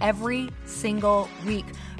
every single week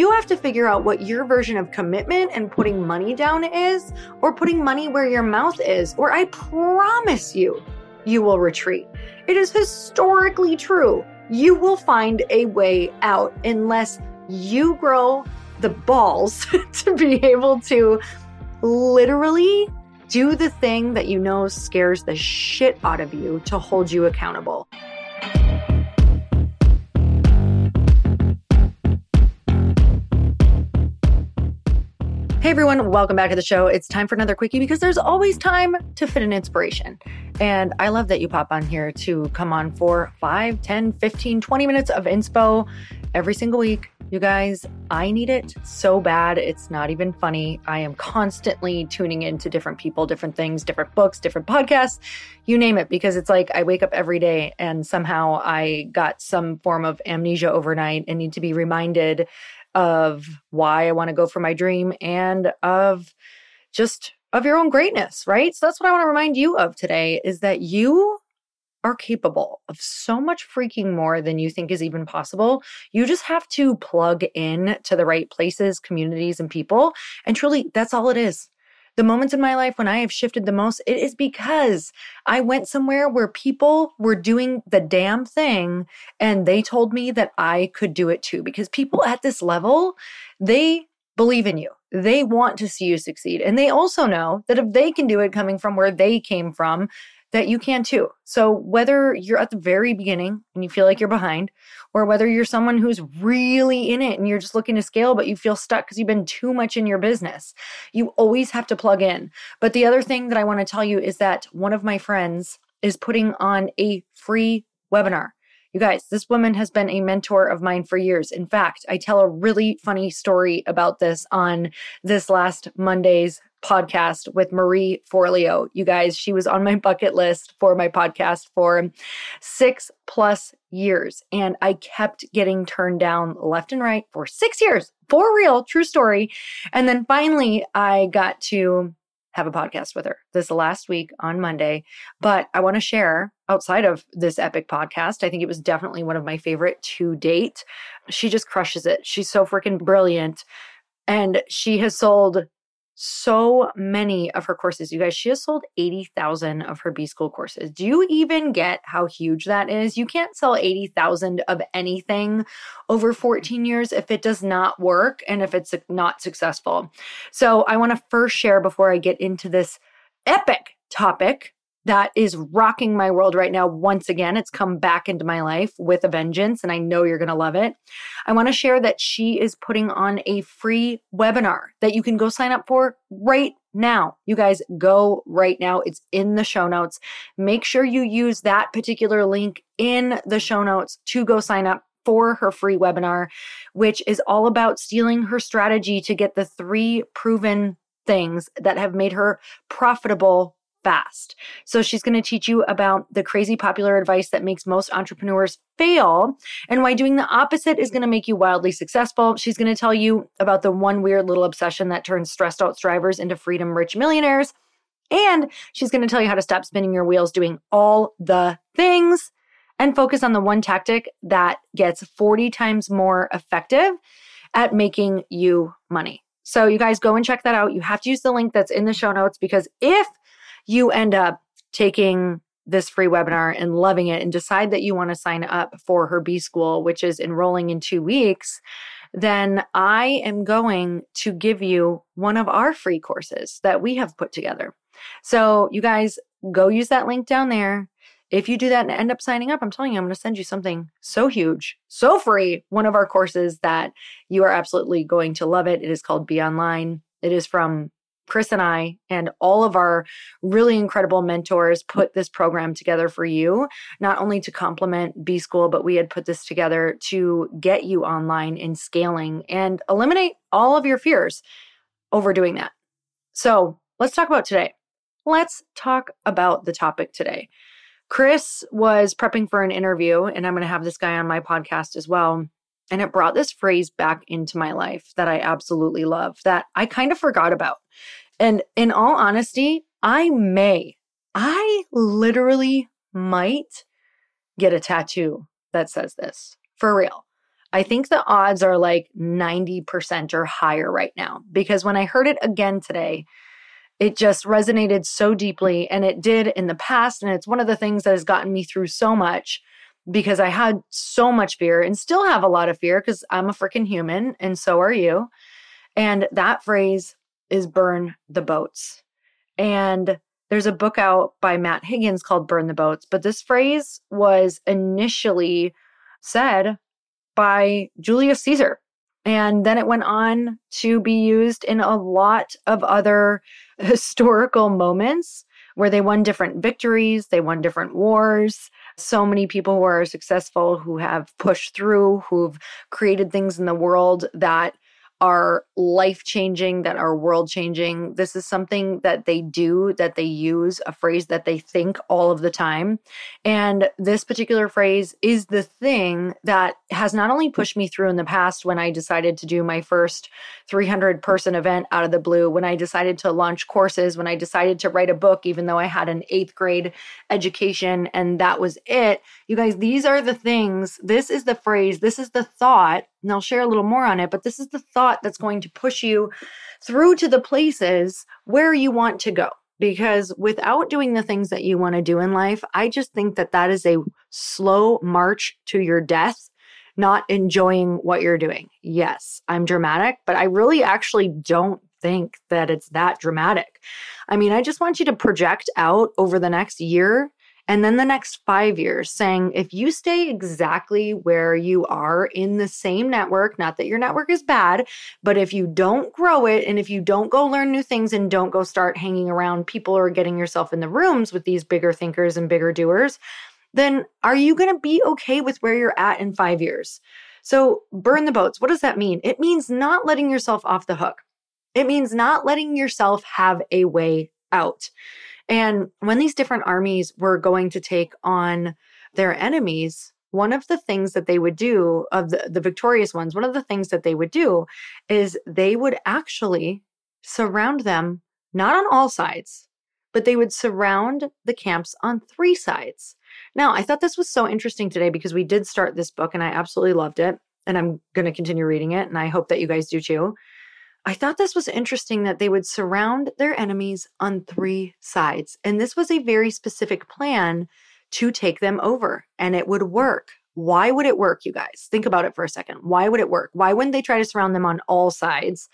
You have to figure out what your version of commitment and putting money down is, or putting money where your mouth is, or I promise you, you will retreat. It is historically true. You will find a way out unless you grow the balls to be able to literally do the thing that you know scares the shit out of you to hold you accountable. Hey everyone, welcome back to the show. It's time for another quickie because there's always time to fit an inspiration. And I love that you pop on here to come on for 5, 10, 15, 20 minutes of inspo every single week. You guys, I need it so bad. It's not even funny. I am constantly tuning into different people, different things, different books, different podcasts, you name it, because it's like I wake up every day and somehow I got some form of amnesia overnight and need to be reminded of why I want to go for my dream and of just of your own greatness, right? So that's what I want to remind you of today is that you are capable of so much freaking more than you think is even possible. You just have to plug in to the right places, communities, and people. And truly, that's all it is the moments in my life when I have shifted the most, it is because I went somewhere where people were doing the damn thing and they told me that I could do it too. Because people at this level, they believe in you. They want to see you succeed. And they also know that if they can do it coming from where they came from, that you can too. So, whether you're at the very beginning and you feel like you're behind, or whether you're someone who's really in it and you're just looking to scale, but you feel stuck because you've been too much in your business, you always have to plug in. But the other thing that I want to tell you is that one of my friends is putting on a free webinar. You guys, this woman has been a mentor of mine for years. In fact, I tell a really funny story about this on this last Monday's podcast with Marie Forleo. You guys, she was on my bucket list for my podcast for six plus years. And I kept getting turned down left and right for six years, for real, true story. And then finally, I got to have a podcast with her this last week on Monday. But I want to share outside of this epic podcast, I think it was definitely one of my favorite to date. She just crushes it. She's so freaking brilliant. And she has sold so many of her courses. You guys, she has sold 80,000 of her B School courses. Do you even get how huge that is? You can't sell 80,000 of anything over 14 years if it does not work and if it's not successful. So, I want to first share before I get into this epic topic that is rocking my world right now. Once again, it's come back into my life with a vengeance, and I know you're going to love it. I want to share that she is putting on a free webinar that you can go sign up for right now. You guys go right now. It's in the show notes. Make sure you use that particular link in the show notes to go sign up for her free webinar, which is all about stealing her strategy to get the three proven things that have made her profitable fast. So she's going to teach you about the crazy popular advice that makes most entrepreneurs fail and why doing the opposite is going to make you wildly successful. She's going to tell you about the one weird little obsession that turns stressed out strivers into freedom rich millionaires. And she's going to tell you how to stop spinning your wheels doing all the things and focus on the one tactic that gets 40 times more effective at making you money. So, you guys go and check that out. You have to use the link that's in the show notes because if you end up taking this free webinar and loving it and decide that you want to sign up for her B school, which is enrolling in two weeks, then I am going to give you one of our free courses that we have put together. So, you guys go use that link down there. If you do that and end up signing up, I'm telling you, I'm going to send you something so huge, so free. One of our courses that you are absolutely going to love it. It is called Be Online. It is from Chris and I and all of our really incredible mentors mm. put this program together for you, not only to complement B School, but we had put this together to get you online and scaling and eliminate all of your fears over doing that. So let's talk about today. Let's talk about the topic today. Chris was prepping for an interview, and I'm going to have this guy on my podcast as well. And it brought this phrase back into my life that I absolutely love that I kind of forgot about. And in all honesty, I may, I literally might get a tattoo that says this for real. I think the odds are like 90% or higher right now because when I heard it again today, it just resonated so deeply and it did in the past. And it's one of the things that has gotten me through so much because I had so much fear and still have a lot of fear because I'm a freaking human and so are you. And that phrase is burn the boats. And there's a book out by Matt Higgins called Burn the Boats, but this phrase was initially said by Julius Caesar. And then it went on to be used in a lot of other historical moments where they won different victories, they won different wars. So many people who are successful, who have pushed through, who've created things in the world that are life changing, that are world changing. This is something that they do, that they use, a phrase that they think all of the time. And this particular phrase is the thing that has not only pushed me through in the past when I decided to do my first 300 person event out of the blue, when I decided to launch courses, when I decided to write a book, even though I had an eighth grade education and that was it. You guys, these are the things, this is the phrase, this is the thought and I'll share a little more on it, but this is the thought that's going to push you through to the places where you want to go. Because without doing the things that you want to do in life, I just think that that is a slow march to your death, not enjoying what you're doing. Yes, I'm dramatic, but I really actually don't think that it's that dramatic. I mean, I just want you to project out over the next year and then the next five years, saying if you stay exactly where you are in the same network, not that your network is bad, but if you don't grow it and if you don't go learn new things and don't go start hanging around people or getting yourself in the rooms with these bigger thinkers and bigger doers, then are you going to be okay with where you're at in five years? So, burn the boats. What does that mean? It means not letting yourself off the hook. It means not letting yourself have a way out. And when these different armies were going to take on their enemies, one of the things that they would do of the, the victorious ones, one of the things that they would do is they would actually surround them, not on all sides, but they would surround the camps on three sides. Now, I thought this was so interesting today because we did start this book and I absolutely loved it. And I'm going to continue reading it. And I hope that you guys do too. I thought this was interesting that they would surround their enemies on three sides. And this was a very specific plan to take them over, and it would work. Why would it work, you guys? Think about it for a second. Why would it work? Why wouldn't they try to surround them on all sides,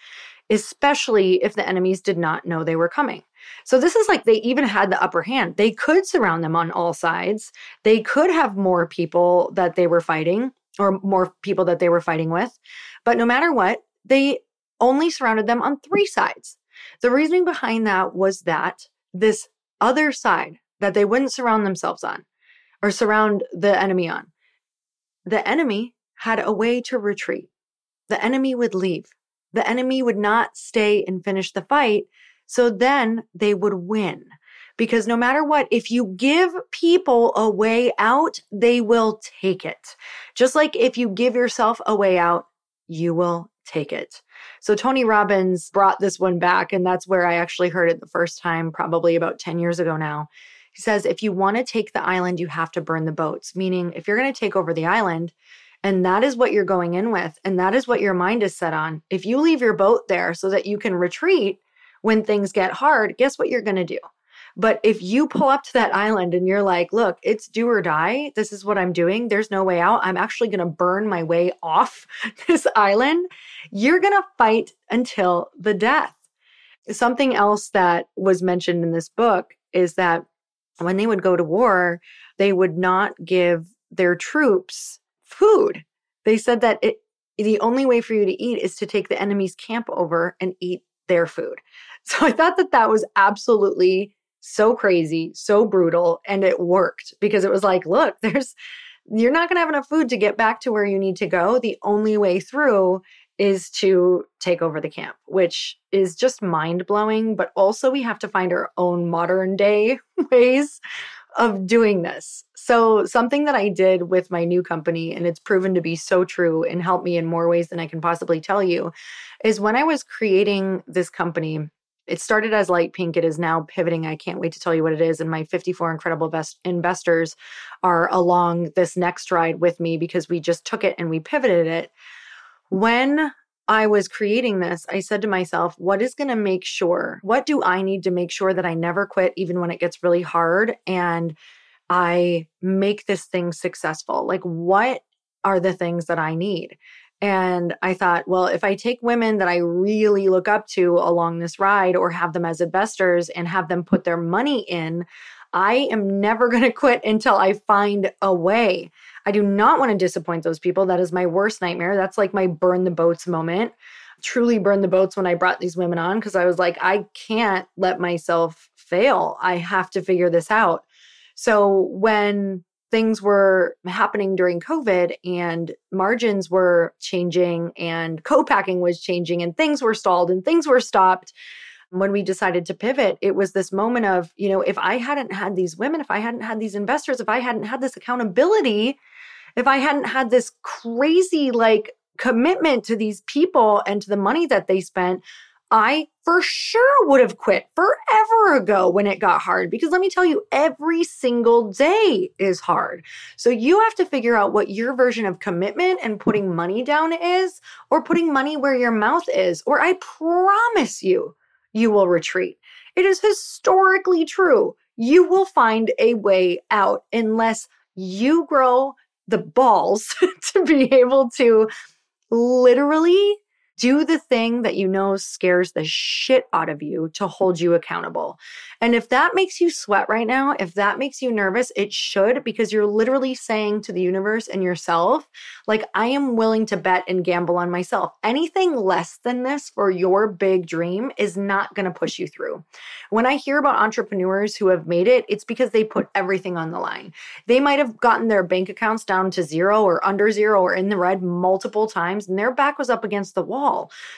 especially if the enemies did not know they were coming? So, this is like they even had the upper hand. They could surround them on all sides. They could have more people that they were fighting or more people that they were fighting with. But no matter what, they only surrounded them on three sides. The reasoning behind that was that this other side that they wouldn't surround themselves on or surround the enemy on, the enemy had a way to retreat. The enemy would leave. The enemy would not stay and finish the fight. So then they would win. Because no matter what, if you give people a way out, they will take it. Just like if you give yourself a way out, you will take it. So Tony Robbins brought this one back, and that's where I actually heard it the first time, probably about 10 years ago now. He says, if you want to take the island, you have to burn the boats. Meaning, if you're going to take over the island, and that is what you're going in with, and that is what your mind is set on, if you leave your boat there so that you can retreat when things get hard, guess what you're going to do? But if you pull up to that island and you're like, look, it's do or die, this is what I'm doing, there's no way out, I'm actually going to burn my way off this island, you're going to fight until the death. Something else that was mentioned in this book is that when they would go to war, they would not give their troops food. They said that it, the only way for you to eat is to take the enemy's camp over and eat their food. So I thought that that was absolutely so crazy, so brutal, and it worked because it was like, look, there's you're not going to have enough food to get back to where you need to go. The only way through is to take over the camp, which is just mind blowing. But also, we have to find our own modern day ways of doing this. So, something that I did with my new company, and it's proven to be so true and helped me in more ways than I can possibly tell you, is when I was creating this company, it started as Lite Pink. It is now pivoting. I can't wait to tell you what it is. And my 54 incredible best investors are along this next ride with me because we just took it and we pivoted it. When I was creating this, I said to myself, what is going to make sure? What do I need to make sure that I never quit, even when it gets really hard? And I make this thing successful? Like, what are the things that I need? And I thought, well, if I take women that I really look up to along this ride or have them as investors and have them put their money in, I am never going to quit until I find a way. I do not want to disappoint those people. That is my worst nightmare. That's like my burn the boats moment. Truly burn the boats when I brought these women on because I was like, I can't let myself fail. I have to figure this out. So when things were happening during COVID and margins were changing and co-packing was changing and things were stalled and things were stopped. When we decided to pivot, it was this moment of, you know, if I hadn't had these women, if I hadn't had these investors, if I hadn't had this accountability, if I hadn't had this crazy like commitment to these people and to the money that they spent, I for sure would have quit forever ago when it got hard because let me tell you, every single day is hard. So you have to figure out what your version of commitment and putting money down is, or putting money where your mouth is, or I promise you, you will retreat. It is historically true. You will find a way out unless you grow the balls to be able to literally do the thing that you know scares the shit out of you to hold you accountable. And if that makes you sweat right now, if that makes you nervous, it should because you're literally saying to the universe and yourself, like, I am willing to bet and gamble on myself. Anything less than this for your big dream is not going to push you through. When I hear about entrepreneurs who have made it, it's because they put everything on the line. They might have gotten their bank accounts down to zero or under zero or in the red multiple times, and their back was up against the wall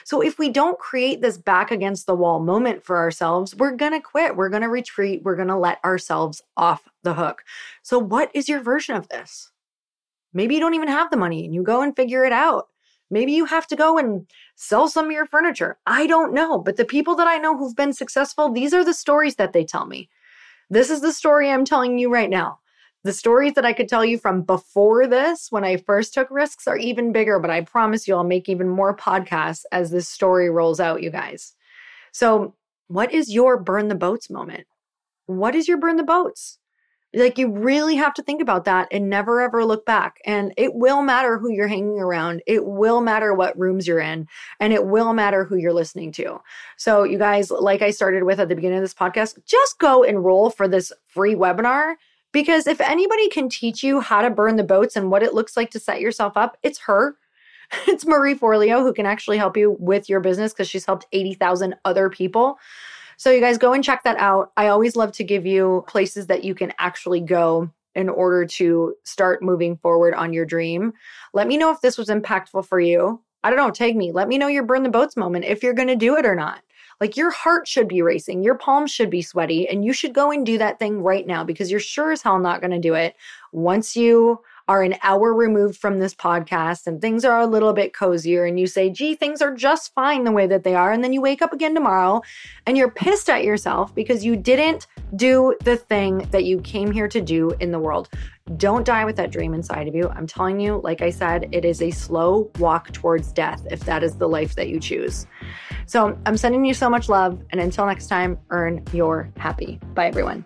So if we don't create this back against the wall moment for ourselves, we're going to quit. We're going to retreat. We're going to let ourselves off the hook. So, what is your version of this? Maybe you don't even have the money and you go and figure it out. Maybe you have to go and sell some of your furniture. I don't know. But the people that I know who've been successful, these are the stories that they tell me. This is the story I'm telling you right now. The stories that I could tell you from before this, when I first took risks, are even bigger, but I promise you I'll make even more podcasts as this story rolls out, you guys. So, what is your burn the boats moment? What is your burn the boats? Like, you really have to think about that and never ever look back. And it will matter who you're hanging around. It will matter what rooms you're in. And it will matter who you're listening to. So, you guys, like I started with at the beginning of this podcast, just go enroll for this free webinar because if anybody can teach you how to burn the boats and what it looks like to set yourself up, it's her. It's Marie Forleo who can actually help you with your business because she's helped 80,000 other people. So, you guys go and check that out. I always love to give you places that you can actually go in order to start moving forward on your dream. Let me know if this was impactful for you. I don't know, tag me. Let me know your burn the boats moment if you're going to do it or not. Like your heart should be racing, your palms should be sweaty, and you should go and do that thing right now because you're sure as hell not going to do it once you are an hour removed from this podcast and things are a little bit cozier and you say, gee, things are just fine the way that they are. And then you wake up again tomorrow and you're pissed at yourself because you didn't do the thing that you came here to do in the world. Don't die with that dream inside of you. I'm telling you, like I said, it is a slow walk towards death if that is the life that you choose. So I'm sending you so much love. And until next time, earn your happy. Bye, everyone.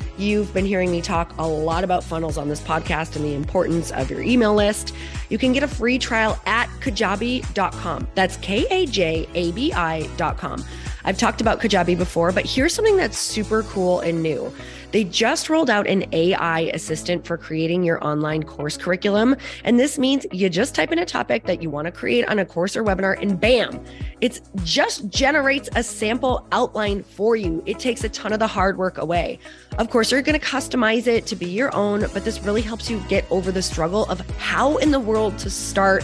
You've been hearing me talk a lot about funnels on this podcast and the importance of your email list. You can get a free trial at kajabi.com. That's K A J A B I.com. I've talked about Kajabi before, but here's something that's super cool and new. They just rolled out an AI assistant for creating your online course curriculum. And this means you just type in a topic that you want to create on a course or webinar, and bam, it just generates a sample outline for you. It takes a ton of the hard work away. Of course, you're going to customize it to be your own, but this really helps you get over the struggle of how in the world to start